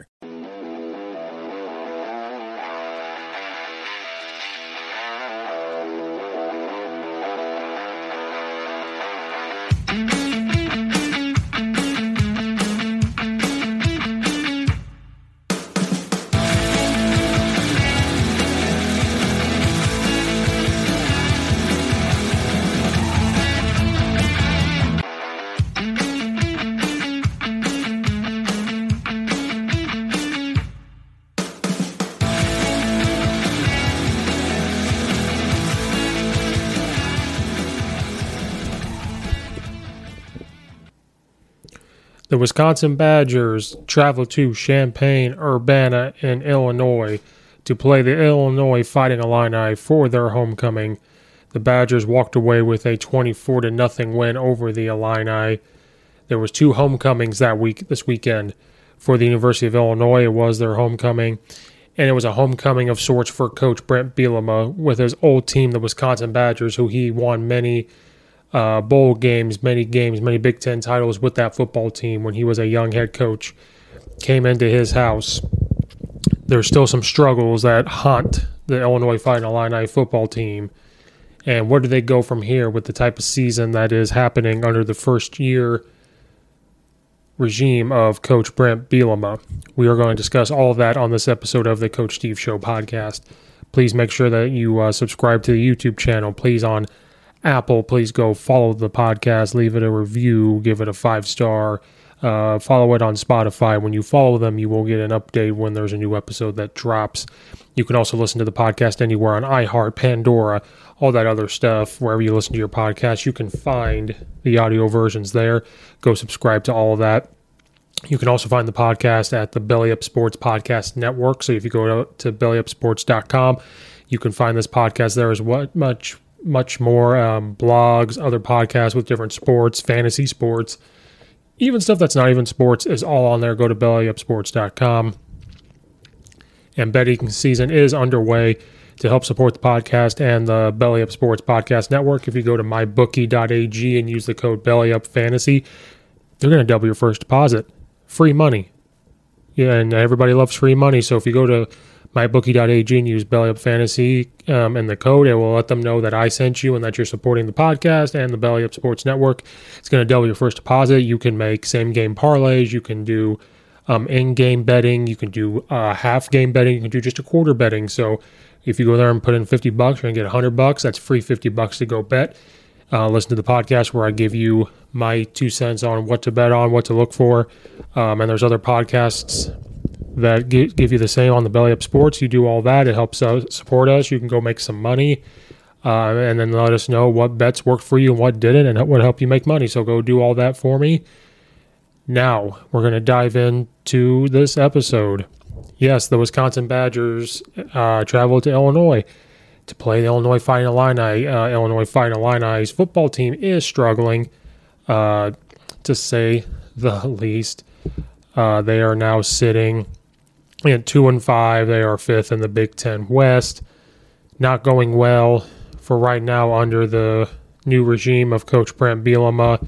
The Wisconsin Badgers travel to Champaign, Urbana, in Illinois to play the Illinois Fighting Illini for their homecoming. The Badgers walked away with a 24 to nothing win over the Illini. There was two homecomings that week this weekend for the University of Illinois. It was their homecoming, and it was a homecoming of sorts for Coach Brent Bielema with his old team, the Wisconsin Badgers, who he won many uh, bowl games, many games, many Big Ten titles with that football team when he was a young head coach. Came into his house. There's still some struggles that haunt the Illinois Fighting Illini football team. And where do they go from here with the type of season that is happening under the first year regime of Coach Brent Bielema? We are going to discuss all of that on this episode of the Coach Steve Show podcast. Please make sure that you uh, subscribe to the YouTube channel. Please on Apple, please go follow the podcast, leave it a review, give it a five star. Uh, follow it on Spotify. When you follow them, you will get an update when there's a new episode that drops. You can also listen to the podcast anywhere on iHeart, Pandora, all that other stuff. Wherever you listen to your podcast, you can find the audio versions there. Go subscribe to all of that. You can also find the podcast at the Belly Up Sports Podcast Network. So if you go to, to bellyupsports.com, you can find this podcast there as what much much more um, blogs, other podcasts with different sports, fantasy sports, even stuff that's not even sports is all on there. Go to bellyupsports.com. And betting season is underway to help support the podcast and the Belly Up Sports Podcast Network. If you go to mybookie.ag and use the code BellyUpFantasy, they're going to double your first deposit. Free money. Yeah, and everybody loves free money. So if you go to mybookie.ag and use Belly Up Fantasy um, and the code. It will let them know that I sent you and that you're supporting the podcast and the Belly Up Sports Network. It's going to double your first deposit. You can make same game parlays. You can do um, in game betting. You can do uh, half game betting. You can do just a quarter betting. So if you go there and put in 50 bucks, you're going to get 100 bucks. That's free 50 bucks to go bet. Uh, listen to the podcast where I give you my two cents on what to bet on, what to look for. Um, and there's other podcasts that give, give you the same on the Belly Up Sports. You do all that. It helps uh, support us. You can go make some money. Uh, and then let us know what bets worked for you and what didn't and what helped you make money. So go do all that for me. Now we're going to dive into this episode. Yes, the Wisconsin Badgers uh, traveled to Illinois to play the Illinois Fighting Illini. Uh, Illinois Fighting Illini's football team is struggling, uh, to say the least. Uh, they are now sitting And two and five, they are fifth in the Big Ten West. Not going well for right now under the new regime of Coach Brent Bielema.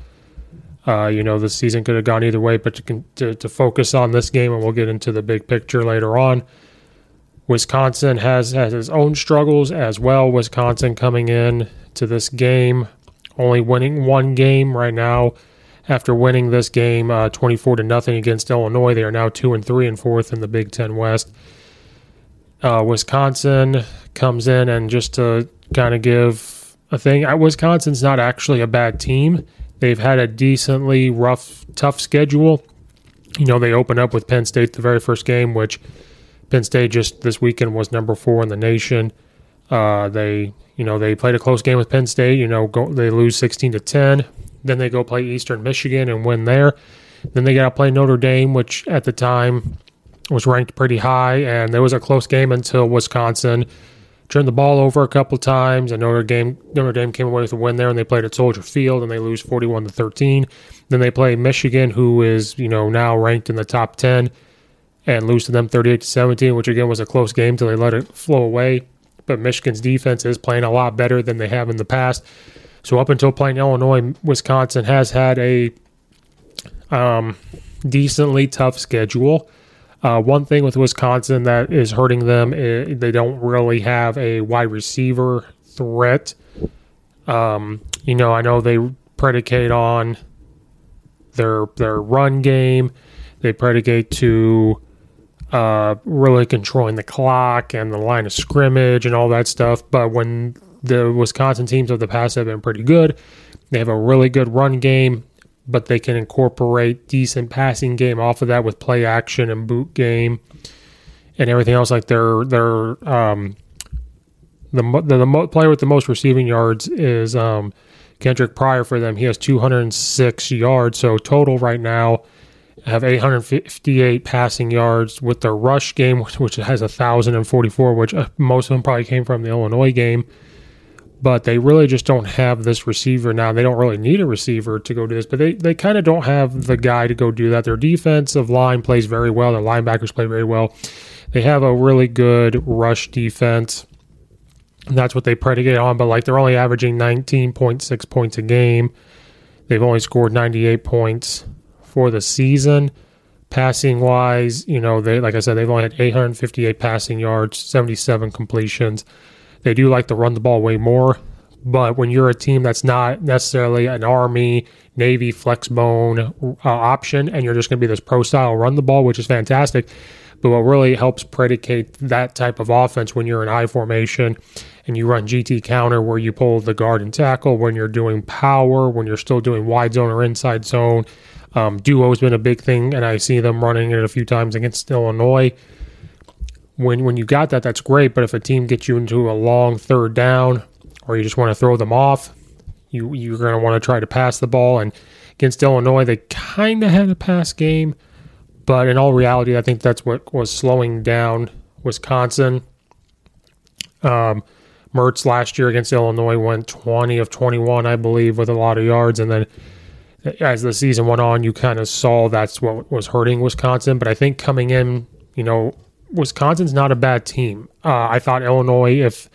Uh, you know, the season could have gone either way, but to, to, to focus on this game, and we'll get into the big picture later on. Wisconsin has has its own struggles as well. Wisconsin coming in to this game, only winning one game right now. After winning this game, uh, twenty-four to nothing against Illinois, they are now two and three and fourth in the Big Ten West. Uh, Wisconsin comes in and just to kind of give a thing, uh, Wisconsin's not actually a bad team. They've had a decently rough, tough schedule. You know, they open up with Penn State the very first game, which Penn State just this weekend was number four in the nation. Uh, they, you know, they played a close game with Penn State. You know, go, they lose sixteen to ten. Then they go play Eastern Michigan and win there. Then they got to play Notre Dame, which at the time was ranked pretty high, and there was a close game until Wisconsin turned the ball over a couple times, and Notre Dame Notre Dame came away with a win there, and they played at Soldier Field, and they lose forty-one to thirteen. Then they play Michigan, who is you know now ranked in the top ten and lose to them 38 to 17, which again was a close game till they let it flow away. But Michigan's defense is playing a lot better than they have in the past. So up until playing Illinois, Wisconsin has had a um, decently tough schedule. Uh, one thing with Wisconsin that is hurting them, is they don't really have a wide receiver threat. Um, you know, I know they predicate on their their run game. They predicate to uh, really controlling the clock and the line of scrimmage and all that stuff. But when the Wisconsin teams of the past have been pretty good, they have a really good run game, but they can incorporate decent passing game off of that with play action and boot game and everything else. Like their their um, the the, the player with the most receiving yards is um, Kendric Pryor for them. He has 206 yards. So total right now have 858 passing yards with their rush game, which has 1,044, which uh, most of them probably came from the Illinois game. But they really just don't have this receiver now. They don't really need a receiver to go do this, but they, they kind of don't have the guy to go do that. Their defensive line plays very well, their linebackers play very well. They have a really good rush defense. And that's what they predicate on, but like they're only averaging 19.6 points a game. They've only scored 98 points for the season. Passing wise, you know, they like I said, they've only had 858 passing yards, 77 completions. They do like to run the ball way more, but when you're a team that's not necessarily an Army, Navy flex bone uh, option, and you're just going to be this pro style run the ball, which is fantastic. But what really helps predicate that type of offense when you're in I formation and you run GT counter where you pull the guard and tackle, when you're doing power, when you're still doing wide zone or inside zone, um, duo has been a big thing, and I see them running it a few times against Illinois. When when you got that, that's great. But if a team gets you into a long third down, or you just want to throw them off, you you're going to want to try to pass the ball. And against Illinois, they kind of had a pass game, but in all reality, I think that's what was slowing down Wisconsin. Um, Mertz last year against Illinois went 20 of 21, I believe, with a lot of yards, and then as the season went on, you kind of saw that's what was hurting Wisconsin. But I think coming in, you know, Wisconsin's not a bad team. Uh, I thought Illinois, if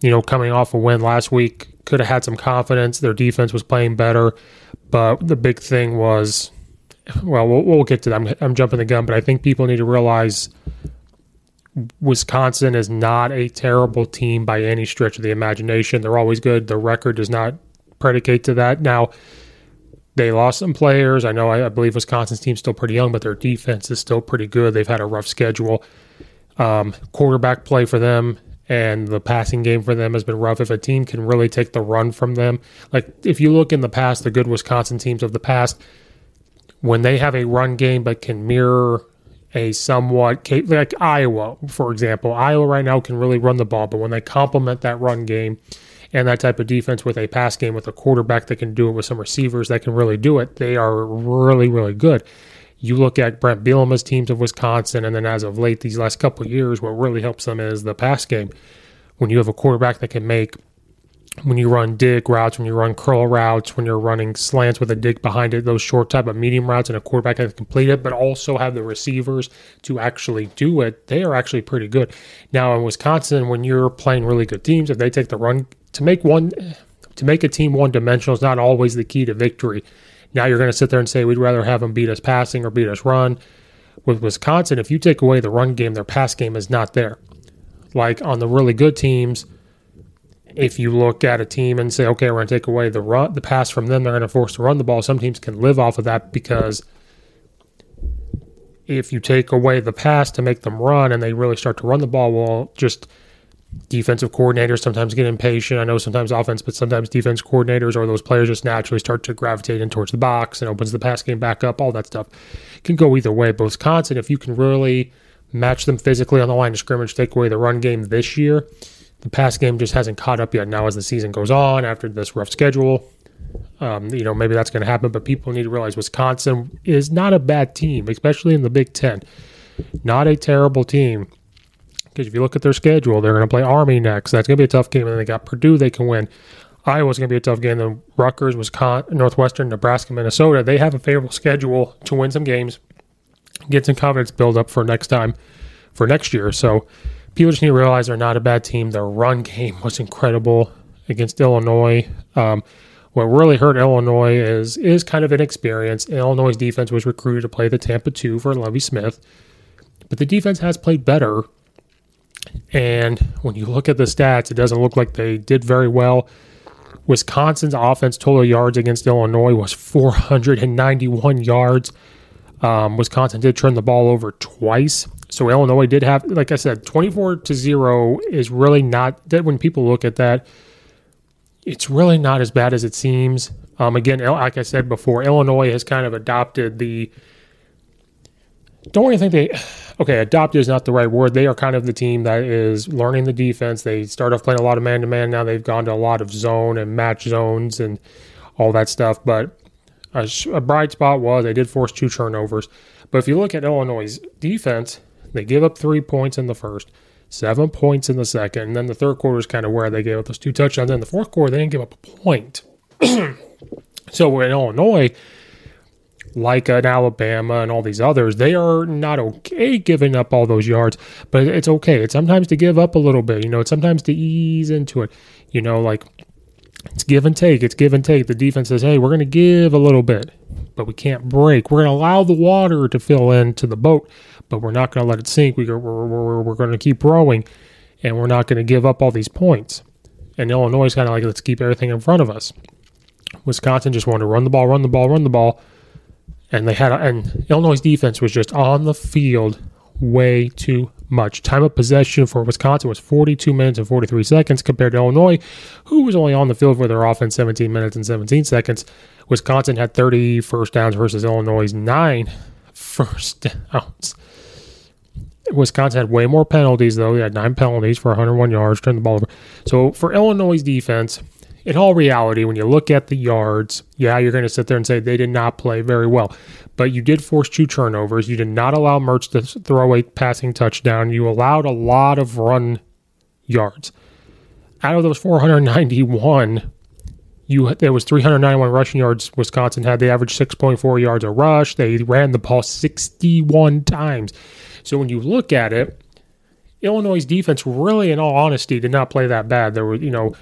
you know, coming off a win last week, could have had some confidence. Their defense was playing better, but the big thing was, well, we'll, we'll get to that. I'm, I'm jumping the gun, but I think people need to realize Wisconsin is not a terrible team by any stretch of the imagination. They're always good. The record does not predicate to that. Now, they lost some players. I know I, I believe Wisconsin's team's still pretty young, but their defense is still pretty good. They've had a rough schedule. Um, quarterback play for them and the passing game for them has been rough. If a team can really take the run from them, like if you look in the past, the good Wisconsin teams of the past, when they have a run game but can mirror a somewhat like Iowa, for example, Iowa right now can really run the ball, but when they complement that run game and that type of defense with a pass game with a quarterback that can do it with some receivers that can really do it, they are really, really good. You look at Brent Bielema's teams of Wisconsin, and then as of late, these last couple years, what really helps them is the pass game. When you have a quarterback that can make when you run dig routes, when you run curl routes, when you're running slants with a dig behind it, those short type of medium routes, and a quarterback that can complete it, but also have the receivers to actually do it, they are actually pretty good. Now in Wisconsin, when you're playing really good teams, if they take the run to make one to make a team one dimensional is not always the key to victory. Now you're going to sit there and say we'd rather have them beat us passing or beat us run. With Wisconsin, if you take away the run game, their pass game is not there. Like on the really good teams if you look at a team and say, okay, we're going to take away the run, the pass from them, they're going to force to run the ball. Some teams can live off of that because if you take away the pass to make them run and they really start to run the ball, well, just defensive coordinators sometimes get impatient. I know sometimes offense, but sometimes defense coordinators or those players just naturally start to gravitate in towards the box and opens the pass game back up. All that stuff can go either way. But Wisconsin, if you can really match them physically on the line of scrimmage, take away the run game this year the pass game just hasn't caught up yet. Now, as the season goes on, after this rough schedule, um, you know, maybe that's going to happen. But people need to realize Wisconsin is not a bad team, especially in the Big Ten. Not a terrible team. Because if you look at their schedule, they're going to play Army next. That's going to be a tough game. And then they got Purdue, they can win. Iowa's going to be a tough game. Then Rutgers, Wisconsin, Northwestern, Nebraska, Minnesota. They have a favorable schedule to win some games, get some confidence build up for next time, for next year. So people just need to realize they're not a bad team. Their run game was incredible against Illinois. Um, what really hurt Illinois is is kind of inexperience. Illinois' defense was recruited to play the Tampa 2 for Lovie Smith, but the defense has played better. And when you look at the stats, it doesn't look like they did very well. Wisconsin's offense total yards against Illinois was 491 yards. Um, Wisconsin did turn the ball over twice. So Illinois did have, like I said, 24 to 0 is really not that when people look at that, it's really not as bad as it seems. Um, again, like I said before, Illinois has kind of adopted the. Don't really think they. Okay, adopted is not the right word. They are kind of the team that is learning the defense. They start off playing a lot of man to man. Now they've gone to a lot of zone and match zones and all that stuff. But a, a bright spot was they did force two turnovers. But if you look at Illinois' defense, they give up three points in the first, seven points in the second, and then the third quarter is kind of where they gave up those two touchdowns. and Then the fourth quarter, they didn't give up a point. so we're in Illinois, like an Alabama and all these others, they are not okay giving up all those yards, but it's okay. It's sometimes to give up a little bit, you know, it's sometimes to ease into it, you know, like it's give and take. It's give and take. The defense says, hey, we're going to give a little bit, but we can't break. We're going to allow the water to fill into the boat, but we're not going to let it sink. We, are we're, we're, we're going to keep rowing, and we're not going to give up all these points. And Illinois is kind of like, let's keep everything in front of us. Wisconsin just wanted to run the ball, run the ball, run the ball. And they had, and Illinois' defense was just on the field way too much. Time of possession for Wisconsin was 42 minutes and 43 seconds compared to Illinois, who was only on the field for their offense 17 minutes and 17 seconds. Wisconsin had 30 first downs versus Illinois' nine first downs. Wisconsin had way more penalties, though. They had nine penalties for 101 yards, turned the ball over. So for Illinois' defense, in all reality, when you look at the yards, yeah, you're going to sit there and say they did not play very well. But you did force two turnovers. You did not allow Mertz to throw a passing touchdown. You allowed a lot of run yards. Out of those 491, you there was 391 rushing yards Wisconsin had. They averaged 6.4 yards a rush. They ran the ball 61 times. So when you look at it, Illinois' defense really, in all honesty, did not play that bad. There were, you know,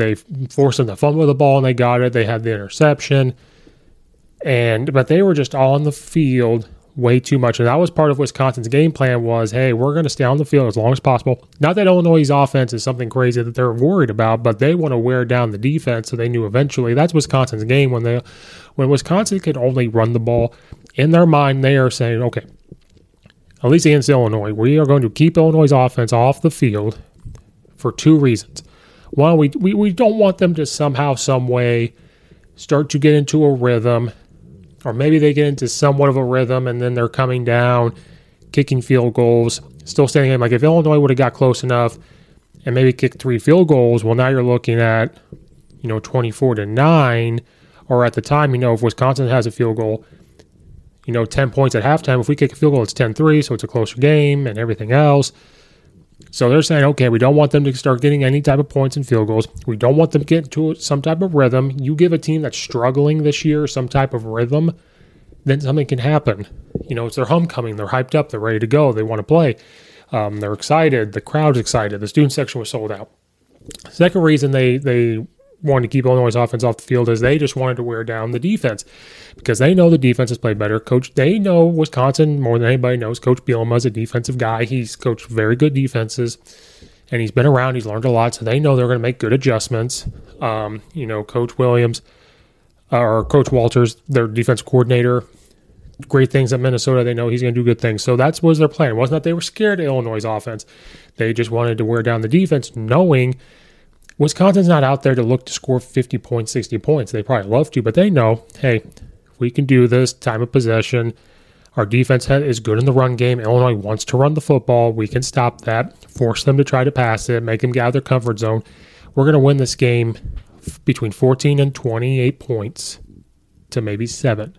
they forced them to fumble the ball and they got it. They had the interception, and but they were just on the field way too much. And that was part of Wisconsin's game plan was, hey, we're going to stay on the field as long as possible. Not that Illinois' offense is something crazy that they're worried about, but they want to wear down the defense. So they knew eventually that's Wisconsin's game when they when Wisconsin could only run the ball. In their mind, they are saying, okay, at least against Illinois, we are going to keep Illinois' offense off the field for two reasons. One, we, we, we don't want them to somehow, some way start to get into a rhythm, or maybe they get into somewhat of a rhythm and then they're coming down, kicking field goals, still standing in. Like if Illinois would have got close enough and maybe kicked three field goals, well, now you're looking at, you know, 24 to 9, or at the time, you know, if Wisconsin has a field goal, you know, 10 points at halftime. If we kick a field goal, it's 10 3, so it's a closer game and everything else. So they're saying, okay, we don't want them to start getting any type of points and field goals. We don't want them to get into some type of rhythm. You give a team that's struggling this year some type of rhythm, then something can happen. You know, it's their homecoming. They're hyped up. They're ready to go. They want to play. Um, they're excited. The crowd's excited. The student section was sold out. Second reason they they wanted to keep Illinois' offense off the field is they just wanted to wear down the defense because they know the defense has played better. Coach, they know Wisconsin more than anybody knows. Coach Bielema's a defensive guy. He's coached very good defenses, and he's been around. He's learned a lot, so they know they're going to make good adjustments. Um, you know, Coach Williams uh, or Coach Walters, their defense coordinator, great things at Minnesota. They know he's going to do good things. So that was their plan. It wasn't that they were scared of Illinois' offense. They just wanted to wear down the defense, knowing – Wisconsin's not out there to look to score 50 points, 60 points. They probably love to, but they know, hey, we can do this. Time of possession. Our defense is good in the run game. Illinois wants to run the football. We can stop that, force them to try to pass it, make them get out of their comfort zone. We're going to win this game between 14 and 28 points to maybe seven.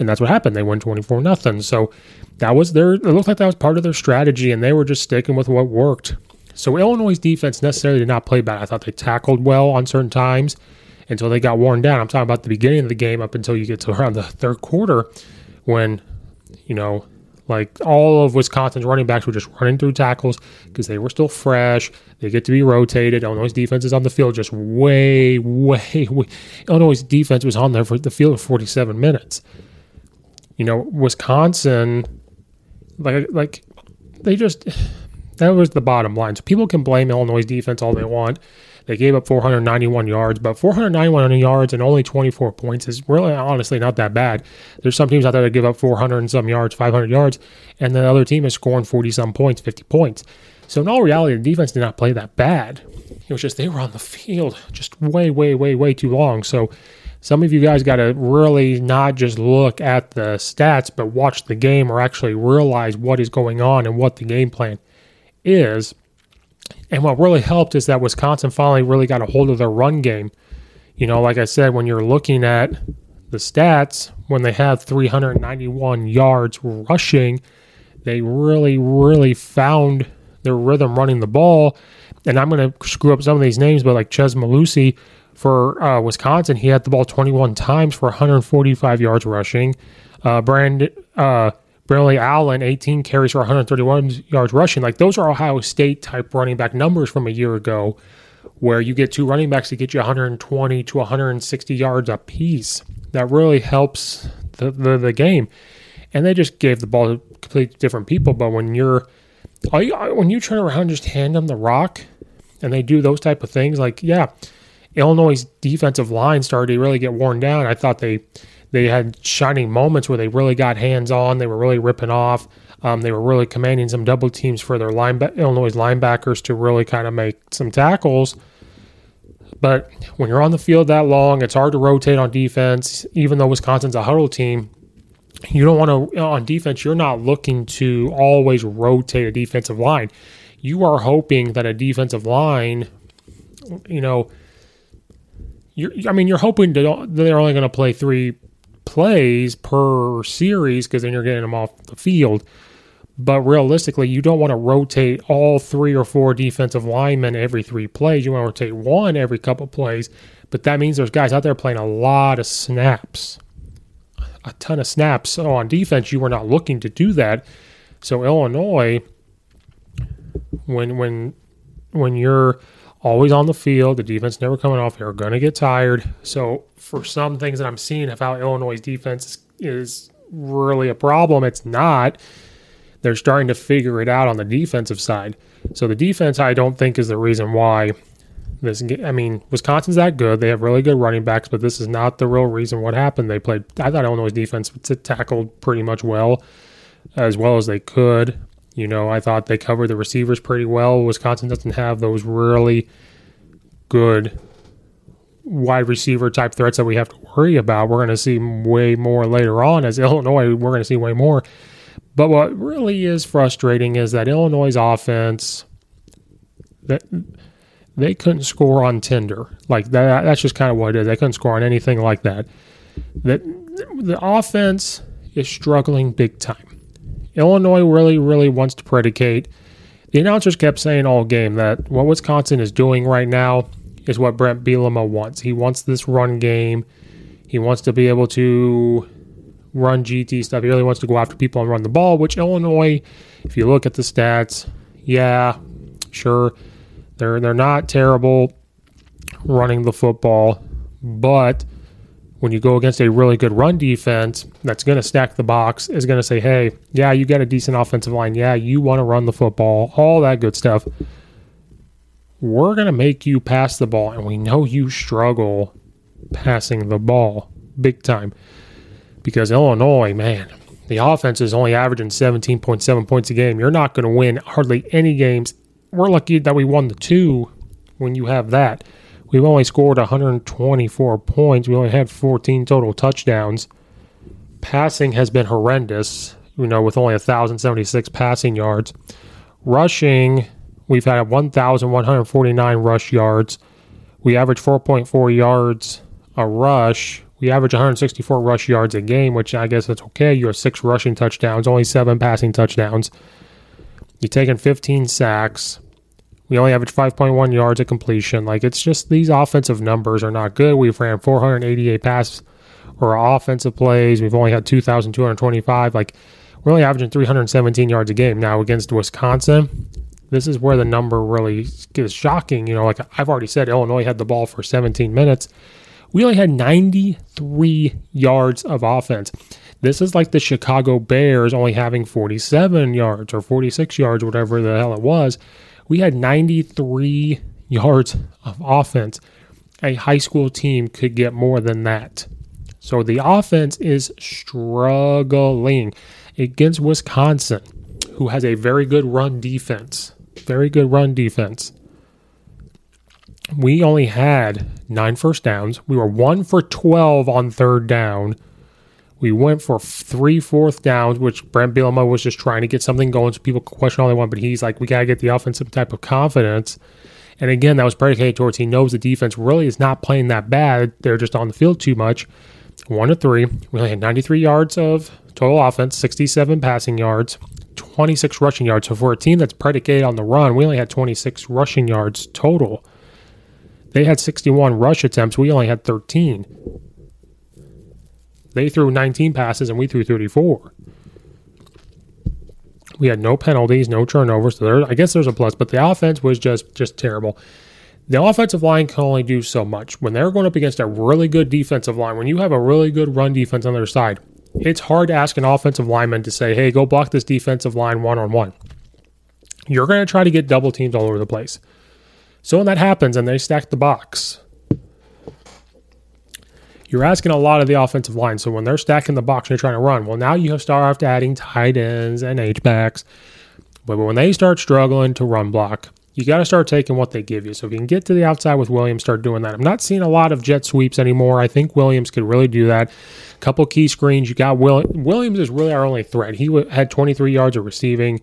And that's what happened. They won 24 nothing. So that was their, it looked like that was part of their strategy, and they were just sticking with what worked. So Illinois' defense necessarily did not play bad. I thought they tackled well on certain times until they got worn down. I'm talking about the beginning of the game up until you get to around the third quarter when, you know, like all of Wisconsin's running backs were just running through tackles because they were still fresh. They get to be rotated. Illinois' defense is on the field just way, way, way. Illinois' defense was on there for the field for 47 minutes. You know, Wisconsin, like, like they just that was the bottom line. So people can blame Illinois' defense all they want. They gave up 491 yards, but 491 yards and only 24 points is really honestly not that bad. There's some teams out there that give up 400 and some yards, 500 yards, and the other team is scoring 40 some points, 50 points. So in all reality, the defense did not play that bad. It was just they were on the field just way, way, way, way too long. So some of you guys got to really not just look at the stats, but watch the game or actually realize what is going on and what the game plan is. And what really helped is that Wisconsin finally really got a hold of their run game. You know, like I said, when you're looking at the stats, when they have 391 yards rushing, they really, really found their rhythm running the ball. And I'm going to screw up some of these names, but like Chez Mellusi for uh, Wisconsin, he had the ball 21 times for 145 yards rushing. Uh, uh, Brentley Allen, 18 carries for 131 yards rushing. Like those are Ohio State type running back numbers from a year ago, where you get two running backs to get you 120 to 160 yards a piece. That really helps the, the, the game. And they just gave the ball to completely different people. But when you're when you turn around just hand them the rock, and they do those type of things, like yeah, Illinois' defensive line started to really get worn down. I thought they they had shining moments where they really got hands on. They were really ripping off. Um, they were really commanding some double teams for their Illinois linebackers to really kind of make some tackles. But when you're on the field that long, it's hard to rotate on defense. Even though Wisconsin's a huddle team, you don't want to on defense. You're not looking to always rotate a defensive line. You are hoping that a defensive line, you know, you're, I mean, you're hoping to, they're only going to play three plays per series because then you're getting them off the field. But realistically, you don't want to rotate all three or four defensive linemen every three plays. You want to rotate one every couple plays. But that means there's guys out there playing a lot of snaps, a ton of snaps. So on defense, you were not looking to do that. So Illinois, when when when you're always on the field. The defense never coming off. They're going to get tired. So for some things that I'm seeing of how Illinois' defense is really a problem, it's not. They're starting to figure it out on the defensive side. So the defense, I don't think, is the reason why this. I mean, Wisconsin's that good. They have really good running backs, but this is not the real reason what happened. They played. I thought Illinois' defense tackled pretty much well, as well as they could. You know, I thought they covered the receivers pretty well. Wisconsin doesn't have those really good wide receiver type threats that we have to worry about. We're going to see way more later on as Illinois, we're going to see way more. But what really is frustrating is that Illinois' offense that they couldn't score on Tinder. Like that that's just kind of what it is. They couldn't score on anything like that. That the offense is struggling big time. Illinois really, really wants to predicate The announcers kept saying all game that what Wisconsin is doing right now is what Brent Bielema wants. He wants this run game. He wants to be able to run GT stuff. He really wants to go after people and run the ball, which Illinois, if you look at the stats, yeah, sure, they're they're not terrible running the football, but when you go against a really good run defense that's going to stack the box, is going to say, hey, yeah, you got a decent offensive line. Yeah, you want to run the football, all that good stuff. We're going to make you pass the ball, and we know you struggle passing the ball big time because Illinois, man, the offense is only averaging 17.7 points a game. You're not going to win hardly any games. We're lucky that we won the two when you have that. We've only scored 124 points. We only had 14 total touchdowns. Passing has been horrendous, you know, with only 1,076 passing yards. Rushing, we've had 1,149 rush yards. We average 4.4 yards a rush. We average 164 rush yards a game, which I guess that's okay. You have six rushing touchdowns, only seven passing touchdowns. You're taking 15 sacks. We only average 5.1 yards of completion. Like it's just these offensive numbers are not good. We've ran 488 pass or offensive plays. We've only had 2,225. Like we're only averaging 317 yards a game now against Wisconsin. This is where the number really is shocking. You know, like I've already said, Illinois had the ball for 17 minutes. We only had 93 yards of offense. This is like the Chicago Bears only having 47 yards or 46 yards, whatever the hell it was we had 93 yards of offense. A high school team could get more than that. So the offense is struggling against Wisconsin, who has a very good run defense. Very good run defense. We only had nine first downs. We were one for 12 on third down. We went for three fourth downs, which Brent Bielema was just trying to get something going so people question all they want. But he's like, we got to get the offensive type of confidence. And again, that was predicated towards he knows the defense really is not playing that bad. They're just on the field too much. One to three. We only had 93 yards of total offense, 67 passing yards, 26 rushing yards. So for a team that's predicated on the run, we only had 26 rushing yards total. They had 61 rush attempts. We only had 13. They threw 19 passes and we threw 34. We had no penalties, no turnovers. So there, I guess there's a plus, but the offense was just just terrible. The offensive line can only do so much. When they're going up against a really good defensive line, when you have a really good run defense on their side, it's hard to ask an offensive lineman to say, hey, go block this defensive line one on one. You're going to try to get double teams all over the place. So when that happens and they stack the box, you're asking a lot of the offensive line. So when they're stacking the box and they're trying to run, well, now you have started adding tight ends and H backs. But when they start struggling to run block, you got to start taking what they give you. So if you can get to the outside with Williams, start doing that. I'm not seeing a lot of jet sweeps anymore. I think Williams could really do that. A couple key screens. You got Will- Williams is really our only threat. He w- had 23 yards of receiving.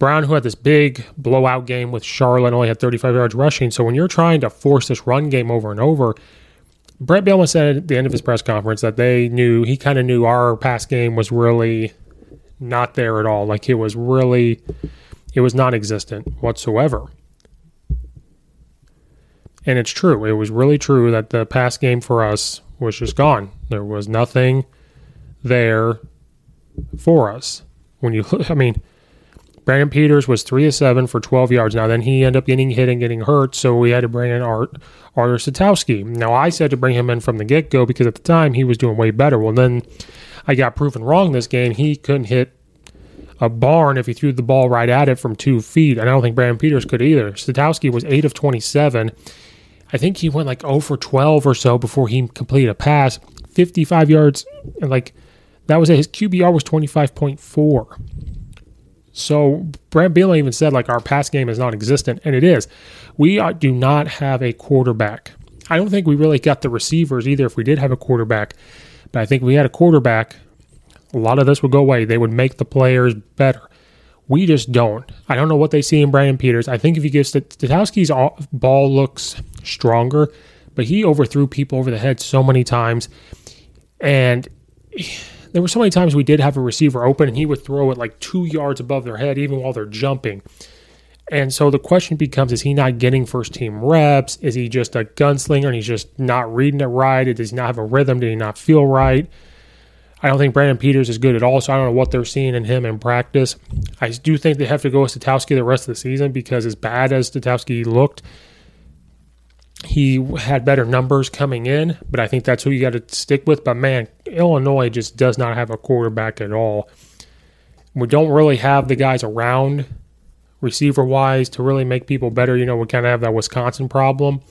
Brown, who had this big blowout game with Charlotte, only had 35 yards rushing. So when you're trying to force this run game over and over, Brent Bielema said at the end of his press conference that they knew he kind of knew our pass game was really not there at all. Like it was really, it was non-existent whatsoever. And it's true. It was really true that the pass game for us was just gone. There was nothing there for us. When you, I mean, Brandon Peters was three of seven for 12 yards. Now, then he ended up getting hit and getting hurt, so we had to bring in Art Artur Sitkowski. Now, I said to bring him in from the get go because at the time he was doing way better. Well, then I got proven wrong this game. He couldn't hit a barn if he threw the ball right at it from two feet. And I don't think Brandon Peters could either. Sitkowski was 8 of 27. I think he went like 0 for 12 or so before he completed a pass. 55 yards, and like that was it. His QBR was 25.4. So Brent Bielema even said like our pass game is non-existent, and it is. We do not have a quarterback. I don't think we really got the receivers either. If we did have a quarterback, but I think we had a quarterback, a lot of this would go away. They would make the players better. We just don't. I don't know what they see in Brandon Peters. I think if you give Sitkowski's ball looks stronger, but he overthrew people over the head so many times, and there were so many times we did have a receiver open and he would throw it like two yards above their head, even while they're jumping. And so the question becomes is he not getting first team reps? Is he just a gunslinger and he's just not reading it right? Does he not have a rhythm? Did he not feel right? I don't think Brandon Peters is good at all, so I don't know what they're seeing in him in practice. I do think they have to go with Sitkowski the rest of the season because as bad as Sitkowski looked, he had better numbers coming in, but I think that's who you got to stick with. But man, Illinois just does not have a quarterback at all. We don't really have the guys around receiver wise to really make people better. You know, we kind of have that Wisconsin problem.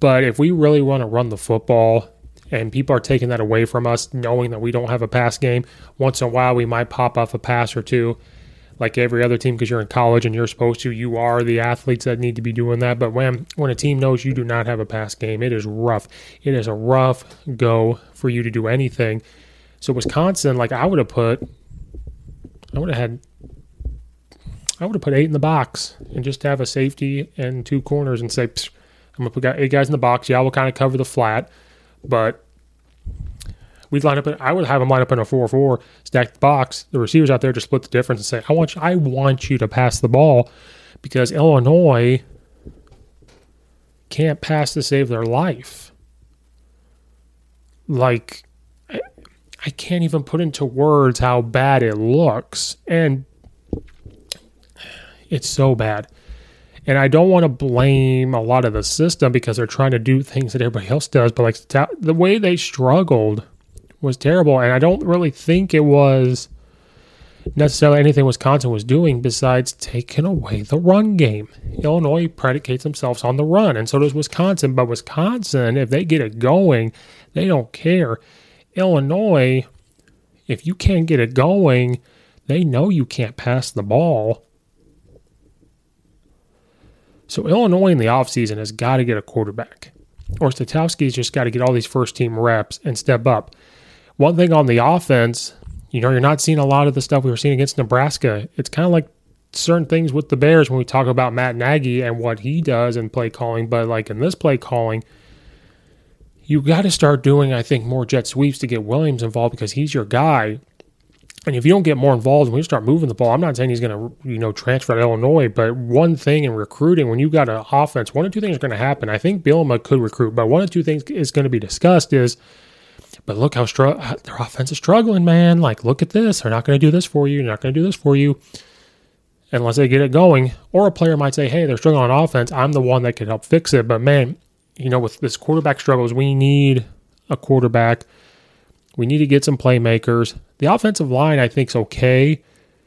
But if we really want to run the football and people are taking that away from us, knowing that we don't have a pass game, once in a while we might pop off a pass or two like every other team because you're in college and you're supposed to. You are the athletes that need to be doing that. But when when a team knows you do not have a pass game, it is rough. It is a rough go for you to do anything. So Wisconsin, like I would have put, I would have had I would have put eight in the box and just have a safety and two corners and say, I'm gonna put eight guys in the box. Yeah, we'll kind of cover the flat, but we'd line up. I would have them line up in a four-four, stack box. The receivers out there just split the difference and say, I want you, I want you to pass the ball because Illinois can't pass to save their life. Like, I can't even put into words how bad it looks. And it's so bad. And I don't want to blame a lot of the system because they're trying to do things that everybody else does, but like the way they struggled was terrible. And I don't really think it was necessarily anything Wisconsin was doing besides taking away the run game. Illinois predicates themselves on the run, and so does Wisconsin. But Wisconsin, if they get it going, they don't care. Illinois, if you can't get it going, they know you can't pass the ball. So Illinois in the offseason has got to get a quarterback. Or Sitkowski's just got to get all these first team reps and step up. One thing on the offense, you know, you're not seeing a lot of the stuff we were seeing against Nebraska. It's kind of like certain things with the Bears when we talk about Matt Nagy and what he does in play calling, but like in this play calling, you got to start doing, I think, more jet sweeps to get Williams involved because he's your guy. And if you don't get more involved when you start moving the ball, I'm not saying he's going to, you know, transfer to Illinois, but one thing in recruiting, when you got an offense, one or two things are going to happen. I think Bielema could recruit, but one or two things is going to be discussed is, but look how str- their offense is struggling, man. Like, look at this. They're not going to do this for you. They're not going to do this for you unless they get it going. Or a player might say, hey, they're struggling on offense. I'm the one that can help fix it. But man, you know, with this quarterback struggles, we need a quarterback – we need to get some playmakers. The offensive line, I think, is okay.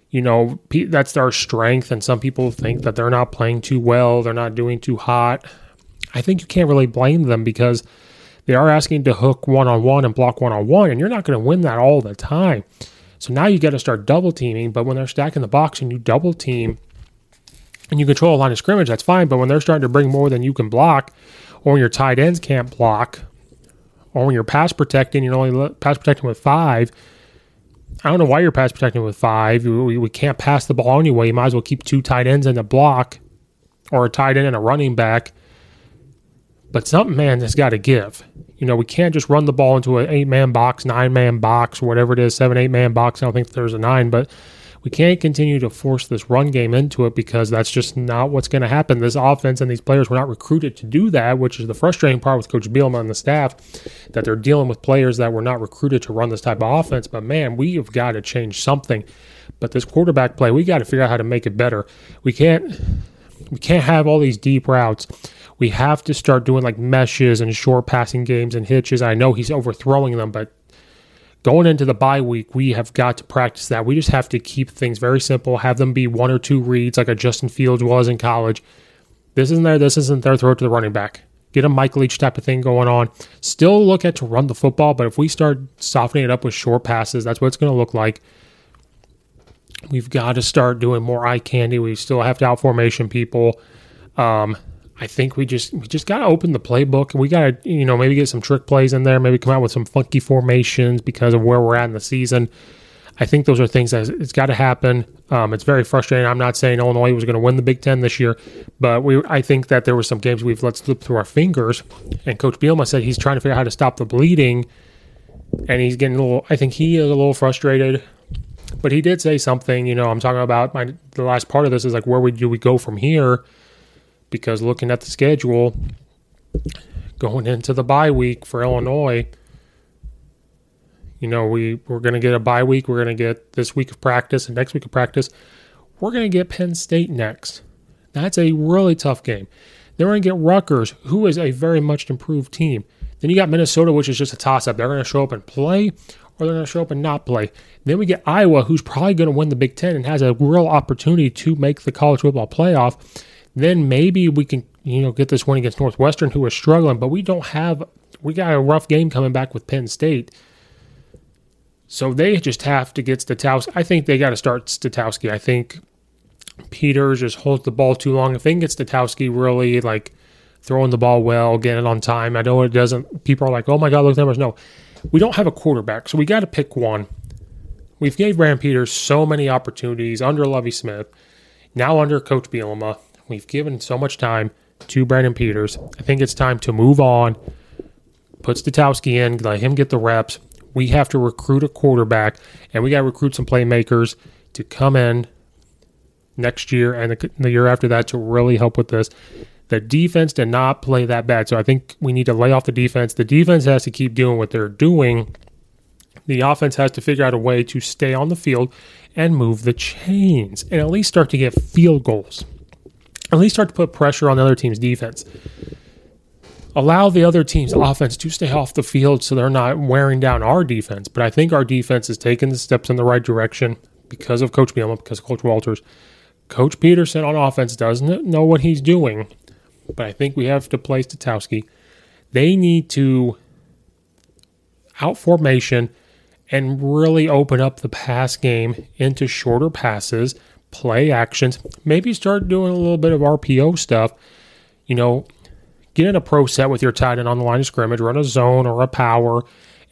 You know, that's our strength, and some people think that they're not playing too well, they're not doing too hot. I think you can't really blame them because they are asking to hook one on one and block one on one, and you're not going to win that all the time. So now you got to start double teaming. But when they're stacking the box and you double team and you control a line of scrimmage, that's fine. But when they're starting to bring more than you can block, or your tight ends can't block, or when you're pass protecting, you're only pass protecting with five. I don't know why you're pass protecting with five. We, we can't pass the ball anyway. You might as well keep two tight ends in a block or a tight end and a running back. But something, man, has got to give. You know, we can't just run the ball into an eight man box, nine man box, whatever it is, seven, eight man box. I don't think there's a nine, but we can't continue to force this run game into it because that's just not what's going to happen. This offense and these players were not recruited to do that, which is the frustrating part with Coach Bielema and the staff that they're dealing with players that were not recruited to run this type of offense. But man, we have got to change something. But this quarterback play, we got to figure out how to make it better. We can't we can't have all these deep routes. We have to start doing like meshes and short passing games and hitches. I know he's overthrowing them, but going into the bye week, we have got to practice that. We just have to keep things very simple, have them be one or two reads like a Justin Fields was in college. This isn't there, this isn't their throw to the running back. Get a Mike Leach type of thing going on. Still look at to run the football, but if we start softening it up with short passes, that's what it's going to look like. We've got to start doing more eye candy. We still have to out formation people. Um, I think we just we just got to open the playbook. and We got to you know maybe get some trick plays in there, maybe come out with some funky formations because of where we're at in the season. I think those are things that it's got to happen. Um, it's very frustrating. I'm not saying Illinois was going to win the Big Ten this year, but we I think that there were some games we've let slip through our fingers. And Coach Bielema said he's trying to figure out how to stop the bleeding, and he's getting a little. I think he is a little frustrated. But he did say something, you know, I'm talking about my the last part of this is like where would do we go from here? Because looking at the schedule going into the bye week for Illinois, you know, we we're going to get a bye week, we're going to get this week of practice and next week of practice. We're going to get Penn State next. That's a really tough game. Then we're going to get Rutgers, who is a very much improved team. Then you got Minnesota, which is just a toss up. They're going to show up and play, or they're going to show up and not play. Then we get Iowa, who's probably going to win the Big Ten and has a real opportunity to make the college football playoff. Then maybe we can, you know, get this win against Northwestern, who are struggling, but we don't have. We got a rough game coming back with Penn State. So they just have to get Sitkowski. I think they got to start Sitkowski. I think Peters just holds the ball too long. If they can get Sitkowski really like throwing the ball well, getting it on time, I know it doesn't. People are like, "Oh my God, look at numbers." No, we don't have a quarterback, so we got to pick one. We've gave Brandon Peters so many opportunities under Lovie Smith, now under Coach Bielema. We've given so much time to Brandon Peters. I think it's time to move on. Put Sitkowski in, let him get the reps. We have to recruit a quarterback, and we got to recruit some playmakers to come in next year and the, the year after that to really help with this. The defense did not play that bad, so I think we need to lay off the defense. The defense has to keep doing what they're doing. The offense has to figure out a way to stay on the field and move the chains and at least start to get field goals. At least start to put pressure on the other team's defense. Allow the other team's offense to stay off the field so they're not wearing down our defense. But I think our defense is taking the steps in the right direction because of Coach Bielema, because of Coach Walters. Coach Petersen on offense doesn't know what he's doing, but I think we have to play Sitkowski. They need to out formation and really open up the pass game into shorter passes, play actions, maybe start doing a little bit of RPO stuff. You know, get in a pro set with your tight end on the line of scrimmage, run a zone or a power,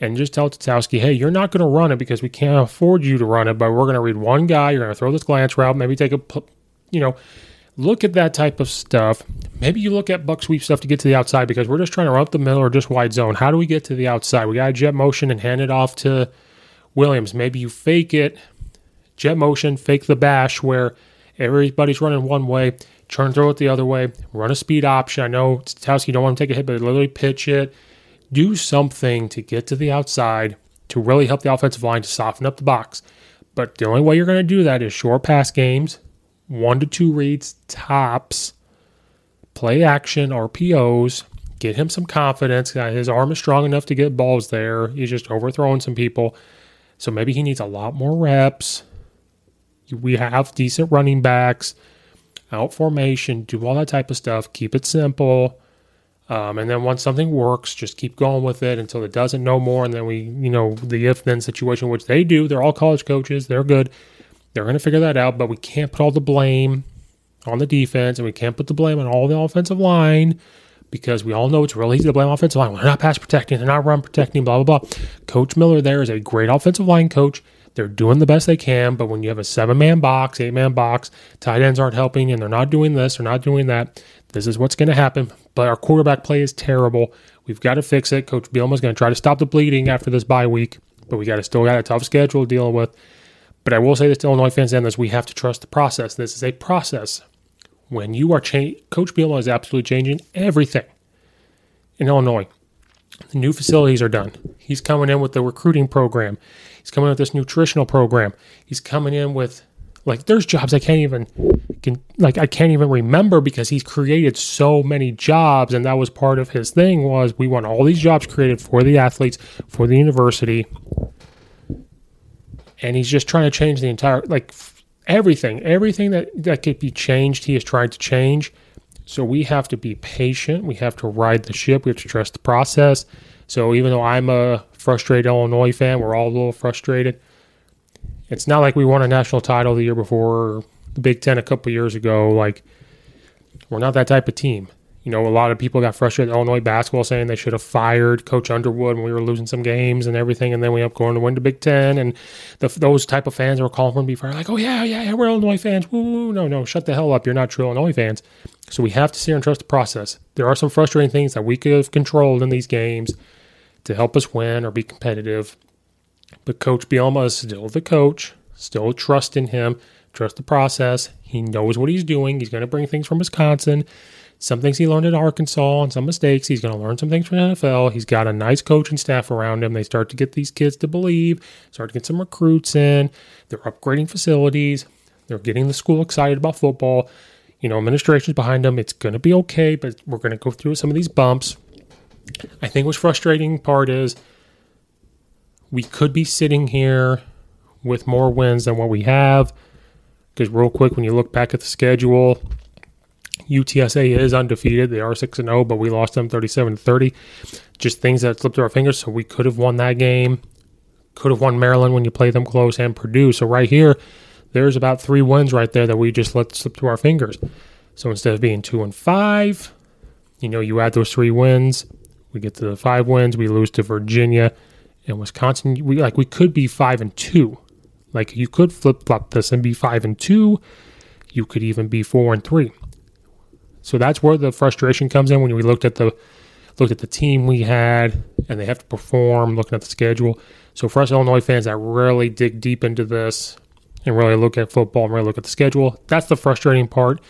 and just tell Sitkowski, hey, you're not going to run it because we can't afford you to run it, but we're going to read one guy. You're going to throw this glance route, maybe take a, you know, look at that type of stuff. Maybe you look at buck sweep stuff to get to the outside because we're just trying to run up the middle or just wide zone. How do we get to the outside? We got a jet motion and hand it off to Williams. Maybe you fake it, jet motion, fake the bash where everybody's running one way, turn throw it the other way, run a speed option. I know Sitkowski, you don't want to take a hit, but literally pitch it do something to get to the outside to really help the offensive line to soften up the box. But the only way you're going to do that is short pass games, one to two reads, tops, play action, RPOs, get him some confidence. His arm is strong enough to get balls there. He's just overthrowing some people. So maybe he needs a lot more reps. We have decent running backs, out formation, do all that type of stuff. Keep it simple. Um, and then once something works, just keep going with it until it doesn't no more. And then we, you know, the if then situation, which they do, they're all college coaches, they're good. They're going to figure that out, but we can't put all the blame on the defense and we can't put the blame on all the offensive line because we all know it's really easy to blame offensive line. They're not pass protecting, they're not run protecting, blah, blah, blah. Coach Miller there is a great offensive line coach. They're doing the best they can, but when you have a seven man box, eight man box, tight ends aren't helping and they're not doing this, they're not doing that. This is what's going to happen. But our quarterback play is terrible. We've got to fix it. Coach Bielema's going to try to stop the bleeding after this bye week, but we got to still got a tough schedule to deal with. But I will say this to Illinois fans and this: we have to trust the process. This is a process. When you are changing, Coach Bielema is absolutely changing everything in Illinois. The new facilities are done. He's coming in with the recruiting program. He's coming with this nutritional program. He's coming in with like there's jobs I can't even can like I can't even remember because he's created so many jobs and that was part of his thing was we want all these jobs created for the athletes, for the university. And he's just trying to change the entire like everything, everything that that could be changed, he is trying to change. So we have to be patient. We have to ride the ship. We have to trust the process. So even though I'm a frustrated Illinois fan, we're all a little frustrated it's not like we won a national title the year before, the Big Ten a couple years ago. Like, we're not that type of team. You know, a lot of people got frustrated Illinois basketball saying they should have fired Coach Underwood when we were losing some games and everything, and then we up going to win the Big Ten. And the, those type of fans were calling for him to like, "Oh yeah, yeah, yeah, we're Illinois fans." Woo, no, no, shut the hell up. You're not true Illinois fans. So we have to see and trust the process. There are some frustrating things that we could have controlled in these games to help us win or be competitive. But Coach Bielema is still the coach, Still trust in him, trust the process. He knows what he's doing. He's going to bring things from Wisconsin. Some things he learned at Arkansas and some mistakes. He's going to learn some things from the NFL. He's got a nice coaching staff around him. They start to get these kids to believe, start to get some recruits in. They're upgrading facilities. They're getting the school excited about football. You know, administration's behind them. It's going to be okay, but we're going to go through some of these bumps. I think what's frustrating part is we could be sitting here with more wins than what we have. Because real quick, when you look back at the schedule, UTSA is undefeated. They are six and zero, but we lost them thirty-seven to thirty. Just things that slipped through our fingers. So we could have won that game. Could have won Maryland when you play them close and Purdue. So right here, there's about three wins right there that we just let slip through our fingers. So instead of being two and five, you know, you add those three wins, we get to the five wins, we lose to Virginia and Wisconsin. We like we could be five and two. Like you could flip flop this and be five and two. You could even be four and three. So that's where the frustration comes in when we looked at the looked at the team we had and they have to perform, looking at the schedule. So for us Illinois fans that really dig deep into this and really look at football and really look at the schedule, that's the frustrating part.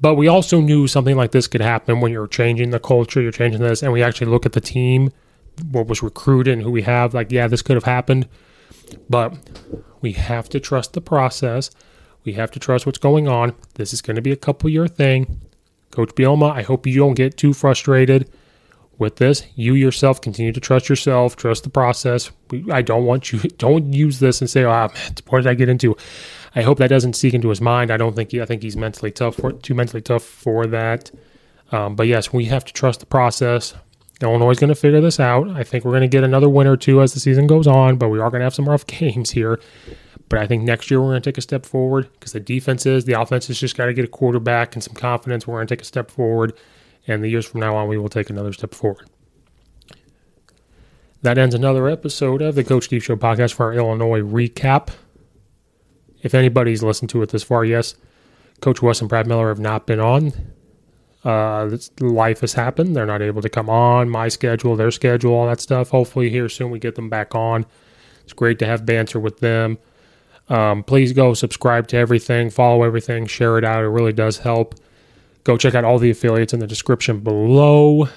But we also knew something like this could happen when you're changing the culture, you're changing this, and we actually look at the team, what was recruited and who we have. Like, yeah, this could have happened, but we have to trust the process. We have to trust what's going on. This is going to be a couple year thing. Coach Bielema, I hope you don't get too frustrated with this. You yourself continue to trust yourself, trust the process. We, I don't want you don't use this and say, "Oh, man, what did I get into?" I hope that doesn't seek into his mind. I don't think he, I think he's mentally tough for too mentally tough for that. Um, but yes, we have to trust the process. Illinois is going to figure this out. I think we're going to get another win or two as the season goes on, but we are going to have some rough games here. But I think next year we're going to take a step forward because the defense is, the offense has just got to get a quarterback and some confidence. We're going to take a step forward, and the years from now on, we will take another step forward. That ends another episode of the Coach Steve Show podcast for our Illinois recap. If anybody's listened to it this far, yes, Coach Wes and Brad Miller have not been on. Uh, life has happened. They're not able to come on. My schedule, their schedule, all that stuff. Hopefully, here soon we get them back on. It's great to have banter with them. Um, please go subscribe to everything, follow everything, share it out. It really does help. Go check out all the affiliates in the description below.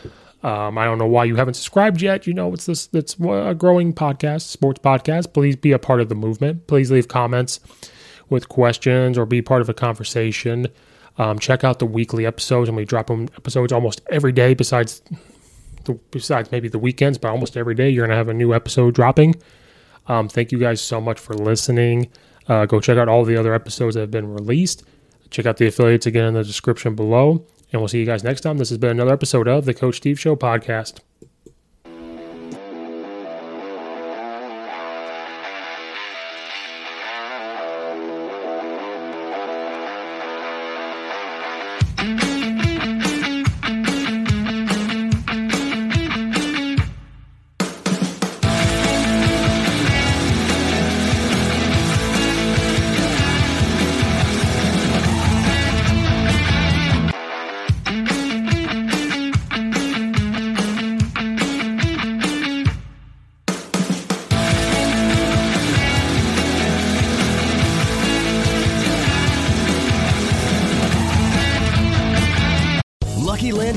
Um, I don't know why you haven't subscribed yet. You know, it's this it's a growing podcast, sports podcast. Please be a part of the movement. Please leave comments with questions or be part of a conversation. Um, check out the weekly episodes, and we drop them episodes almost every day. Besides, the, besides maybe the weekends, but almost every day you're gonna have a new episode dropping. Um, thank you guys so much for listening. Uh, go check out all the other episodes that have been released. Check out the affiliates again in the description below, and we'll see you guys next time. This has been another episode of the Coach Steve Show podcast.